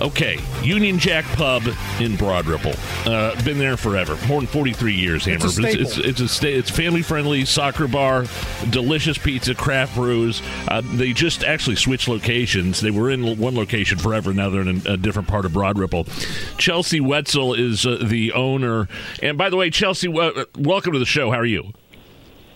Okay, Union Jack Pub in Broad Ripple. Uh, been there forever, more than forty-three years. Hammer. It's a staple. It's, it's, a sta- it's family-friendly soccer bar, delicious pizza, craft brews. Uh, they just actually switched locations. They were in one location forever. Now they're in a, a different part of Broad Ripple. Chelsey Wetzel is uh, the owner. And by the way, Chelsey, uh, welcome to the show. How are you?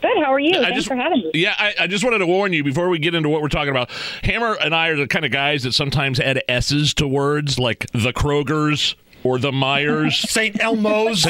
Good. How are you? I Thanks just- for having me. Yeah, I, I just wanted to warn you before we get into what we're talking about. Hammer and I are the kind of guys that sometimes add S's to words like the Krogers or the Meijers. St. Elmo's.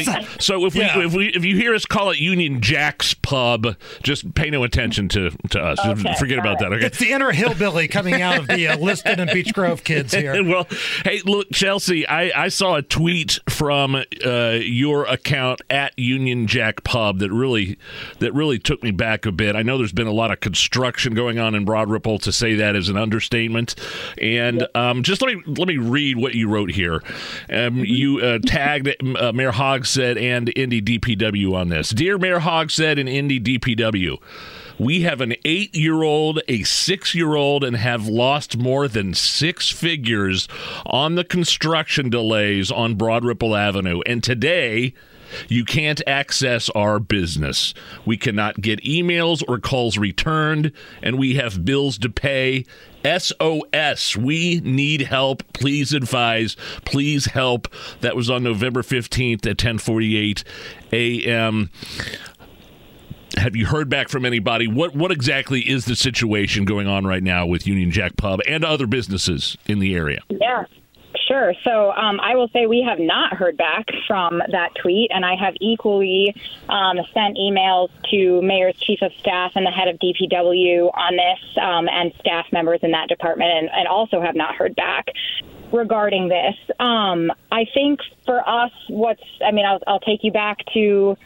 so if we Yeah. if we if you hear us call it Union Jack's Pub, just pay no attention to to us. Okay, Forget about it. that. Okay. It's the inner hillbilly coming out of the uh, Liston and Beech Grove kids here. well, hey, look, Chelsey, I, I saw a tweet from uh, your account at Union Jack Pub that really that really took me back a bit. I know there's been a lot of construction going on in Broad Ripple. To say that is an understatement. And um, just let me let me read what you wrote here. Um, you uh, tagged uh, Mayor Hogsett and Indy DPW on this. Dear Mayor Hogsett and Indy DPW. We have an eight year old, a six year old, and have lost more than six figures on the construction delays on Broad Ripple Avenue. And today, you can't access our business. We cannot get emails or calls returned, and we have bills to pay. SOS. We need help. Please advise. Please help. That was on November 15th at 10:48 a.m have you heard back from anybody? What what exactly is the situation going on right now with Union Jack Pub and other businesses in the area? Yeah. Sure. So um, I will say we have not heard back from that tweet, and I have equally um, sent emails to Mayor's Chief of Staff and the head of DPW on this, um, and staff members in that department, and, and also have not heard back regarding this. Um, I think for us, what's I mean, I'll, I'll take you back to,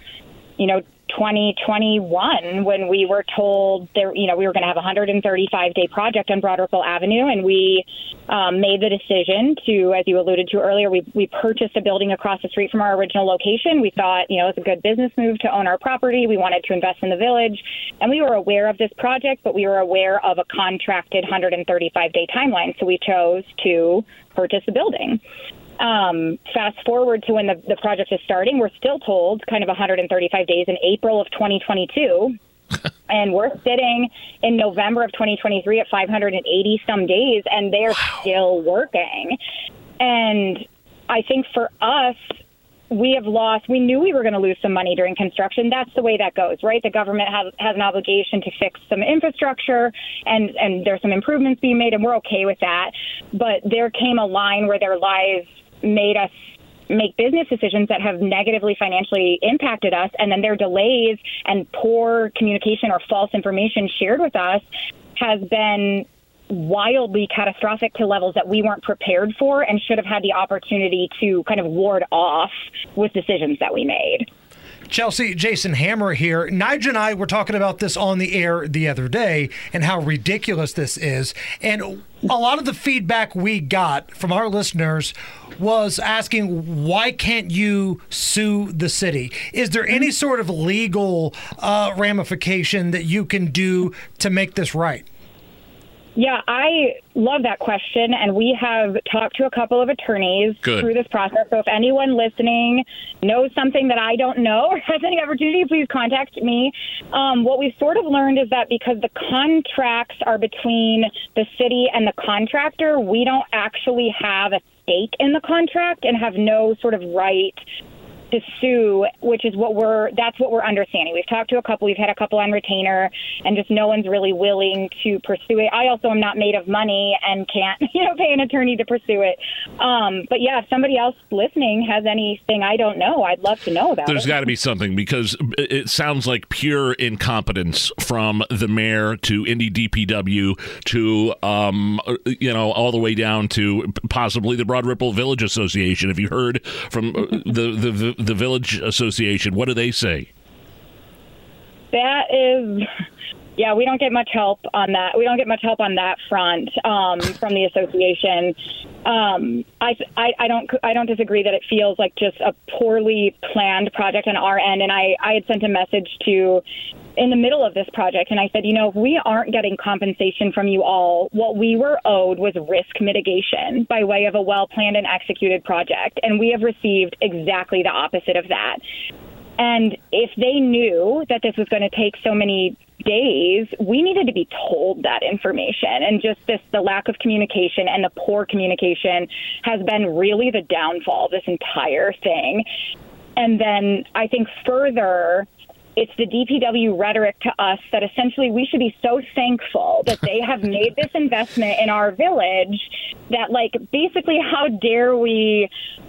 you know, 2021 when we were told there, you know, we were going to have a 135 day project on Broad Ripple Avenue, and we um, made the decision to, as you alluded to earlier, we we purchased a building across the street from our original location. We thought, you know, it's a good business move to own our property. We wanted to invest in the village, and we were aware of this project, but we were aware of a contracted 135 day timeline, so we chose to purchase the building um, fast forward to when the, the project is starting, we're still told kind of 135 days in April of 2022. and we're sitting in November of 2023 at 580 some days, and they're still working. And I think for us, we have lost. We knew we were going to lose some money during construction. That's the way that goes, right? The government has has an obligation to fix some infrastructure, and and there's some improvements being made, and we're okay with that. But there came a line where their lives made us make business decisions that have negatively financially impacted us, and then their delays and poor communication or false information shared with us has been wildly catastrophic to levels that we weren't prepared for and should have had the opportunity to kind of ward off with decisions that we made. Chelsey, Jason Hammer here. Nigel and I were talking about this on the air the other day and how ridiculous this is. And a lot of the feedback we got from our listeners was asking, why can't you sue the city? Is there any sort of legal uh, ramification that you can do to make this right? Yeah, I love that question. And we have talked to a couple of attorneys Good. through this process. So if anyone listening knows something that I don't know or has any opportunity, please contact me. Um, what we've sort of learned is that because the contracts are between the city and the contractor, we don't actually have a stake in the contract and have no sort of right to sue, which is what we're that's what we're understanding. We've talked to a couple, we've had a couple on retainer, and just no one's really willing to pursue it. I also am not made of money and can't, you know, pay an attorney to pursue it. Um, but yeah, if somebody else listening has anything I don't know, I'd love to know about There's it. got to be something because it sounds like pure incompetence from the mayor to Indy DPW to um, you know all the way down to possibly the Broad Ripple Village Association. Have you heard from uh, the the the Village Association? What do they say? that is yeah we don't get much help on that we don't get much help on that front um, from the association um, I, I, I don't I don't disagree that it feels like just a poorly planned project on our end and I, I had sent a message to in the middle of this project and I said you know if we aren't getting compensation from you all what we were owed was risk mitigation by way of a well planned and executed project and we have received exactly the opposite of that and if they knew that this was going to take so many days, we needed to be told that information. And just this, the lack of communication and the poor communication has been really the downfall of this entire thing. And then I think further, it's the DPW rhetoric to us that essentially we should be so thankful that they have made this investment in our village that, like, basically, how dare we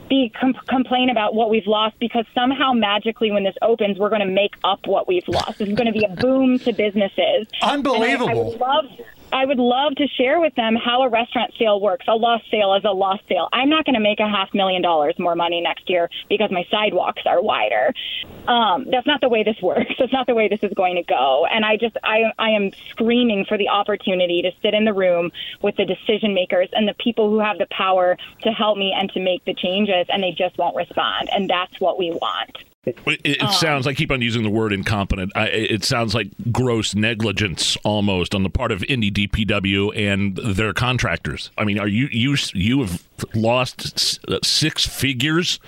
be com- complain about what we've lost because somehow magically when this opens we're going to make up what we've lost. This is going to be a boom to businesses. Unbelievable. I, I love I would love to share with them how a restaurant sale works. A lost sale is a lost sale. I'm not going to make a half million dollars more money next year because my sidewalks are wider. Um, that's not the way this works. That's not the way this is going to go. And I just, I, I am screaming for the opportunity to sit in the room with the decision makers and the people who have the power to help me and to make the changes, and they just won't respond. And that's what we want. It, it um, sounds. I keep on using the word incompetent. I, it sounds like gross negligence almost on the part of Indy DPW and their contractors. I mean, are you you you have lost uh, six figures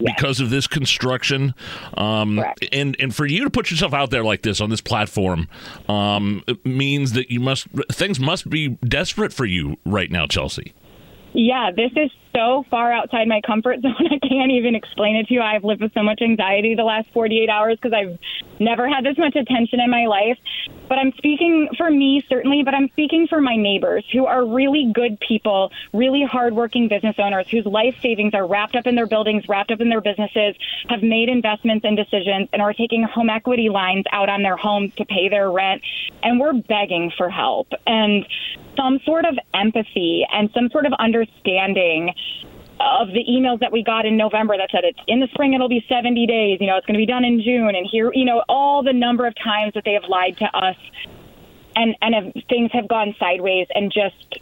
yes. because of this construction? Um, and and for you to put yourself out there like this on this platform um, means that you must things must be desperate for you right now, Chelsey. Yeah, this is so far outside my comfort zone. I can't even explain it to you. I've lived with so much anxiety the last 48 hours because I've never had this much attention in my life. But I'm speaking for me, certainly, but I'm speaking for my neighbors who are really good people, really hardworking business owners whose life savings are wrapped up in their buildings, wrapped up in their businesses, have made investments and decisions, and are taking home equity lines out on their homes to pay their rent. And we're begging for help. And some sort of empathy and some sort of understanding of the emails that we got in November that said it's in the spring it'll be 70 days, you know, it's going to be done in June and here, you know, all the number of times that they have lied to us and and have, things have gone sideways and just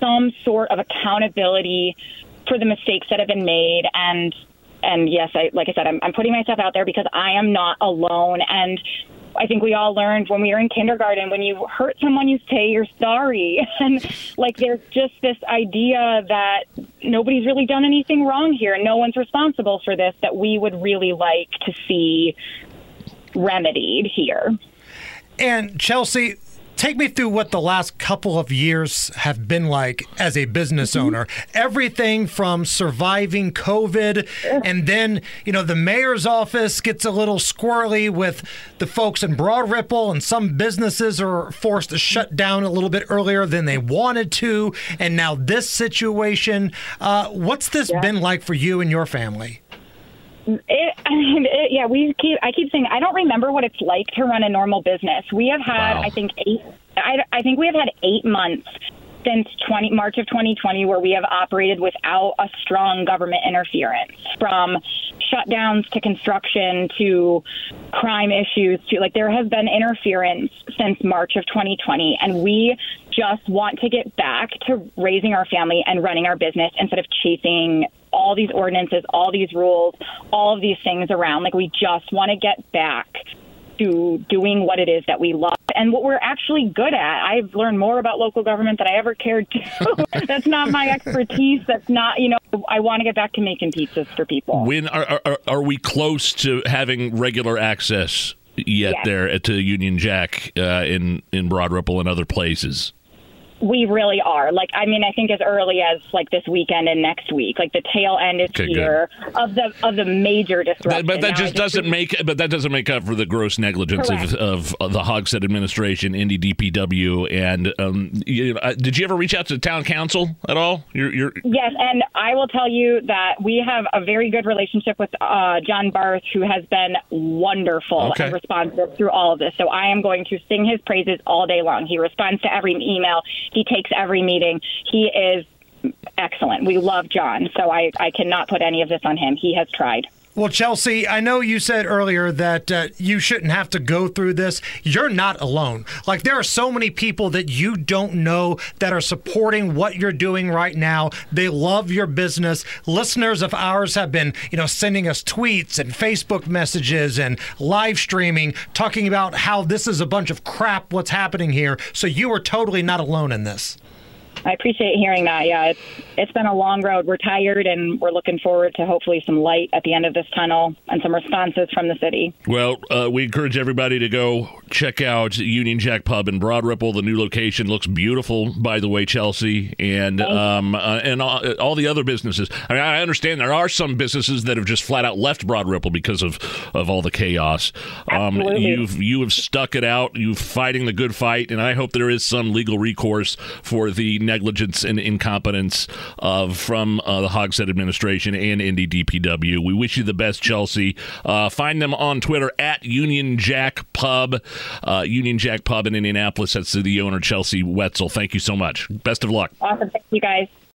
some sort of accountability for the mistakes that have been made. And and yes, I like I said, I'm, I'm putting myself out there because I am not alone. And I think we all learned when we were in kindergarten when you hurt someone, you say you're sorry. And like there's just this idea that nobody's really done anything wrong here and no one's responsible for this that we would really like to see remedied here. And Chelsey, take me through what the last couple of years have been like as a business mm-hmm. owner. Everything from surviving COVID, and then, you know, the mayor's office gets a little squirrely with the folks in Broad Ripple, and some businesses are forced to shut down a little bit earlier than they wanted to. And now this situation. Uh, what's this yeah. been like for you and your family? It, I mean, it, yeah, we keep. I keep saying I don't remember what it's like to run a normal business. We have had, wow. I think, eight. I, I think we have had eight months since 20 March of 2020 where we have operated without a strong government interference from shutdowns to construction to crime issues to like there has been interference since March of 2020 and we just want to get back to raising our family and running our business instead of chasing all these ordinances, all these rules, all of these things around. Like we just want to get back to doing what it is that we love and what we're actually good at. I've learned more about local government than I ever cared to. That's not my expertise. That's not, you know, I want to get back to making pizzas for people. When are, are, are we close to having regular access yet yes. there at Union Jack uh, in in Broad Ripple and other places? We really are. Like, I mean, I think as early as like this weekend and next week, like the tail end is okay, here good. of the of the major disruption. But, but that now just doesn't make. But that doesn't make up for the gross negligence of, of, of, the Hogsett administration, Indy DPW, and um, you know, uh, did you ever reach out to the town council at all? You're, you're... Yes, and I will tell you that we have a very good relationship with uh, John Barth, who has been wonderful okay. and responsive through all of this. So I am going to sing his praises all day long. He responds to every email. He takes every meeting. He is excellent. We love John, so I, I cannot put any of this on him. He has tried. Well, Chelsey, I know you said earlier that uh, you shouldn't have to go through this. You're not alone. Like, there are so many people that you don't know that are supporting what you're doing right now. They love your business. Listeners of ours have been, you know, sending us tweets and Facebook messages and live streaming talking about how this is a bunch of crap what's happening here. So you are totally not alone in this. I appreciate hearing that. Yeah, it's it's been a long road. We're tired, and we're looking forward to hopefully some light at the end of this tunnel and some responses from the city. Well, uh, we encourage everybody to go check out Union Jack Pub in Broad Ripple. The new location looks beautiful, by the way, Chelsey, and um, uh, and all, all, the other businesses. I, mean, I understand there are some businesses that have just flat out left Broad Ripple because of of all the chaos. Um, you've you have stuck it out. You're fighting the good fight, and I hope there is some legal recourse for the negligence and incompetence of from uh, the Hogsett administration and Indy DPW. We wish you the best, Chelsey. Uh, find them on Twitter at Union Jack Pub, uh, Union Jack Pub in Indianapolis. That's the owner, Chelsey Wetzel. Thank you so much. Best of luck. Awesome. Thank you, guys.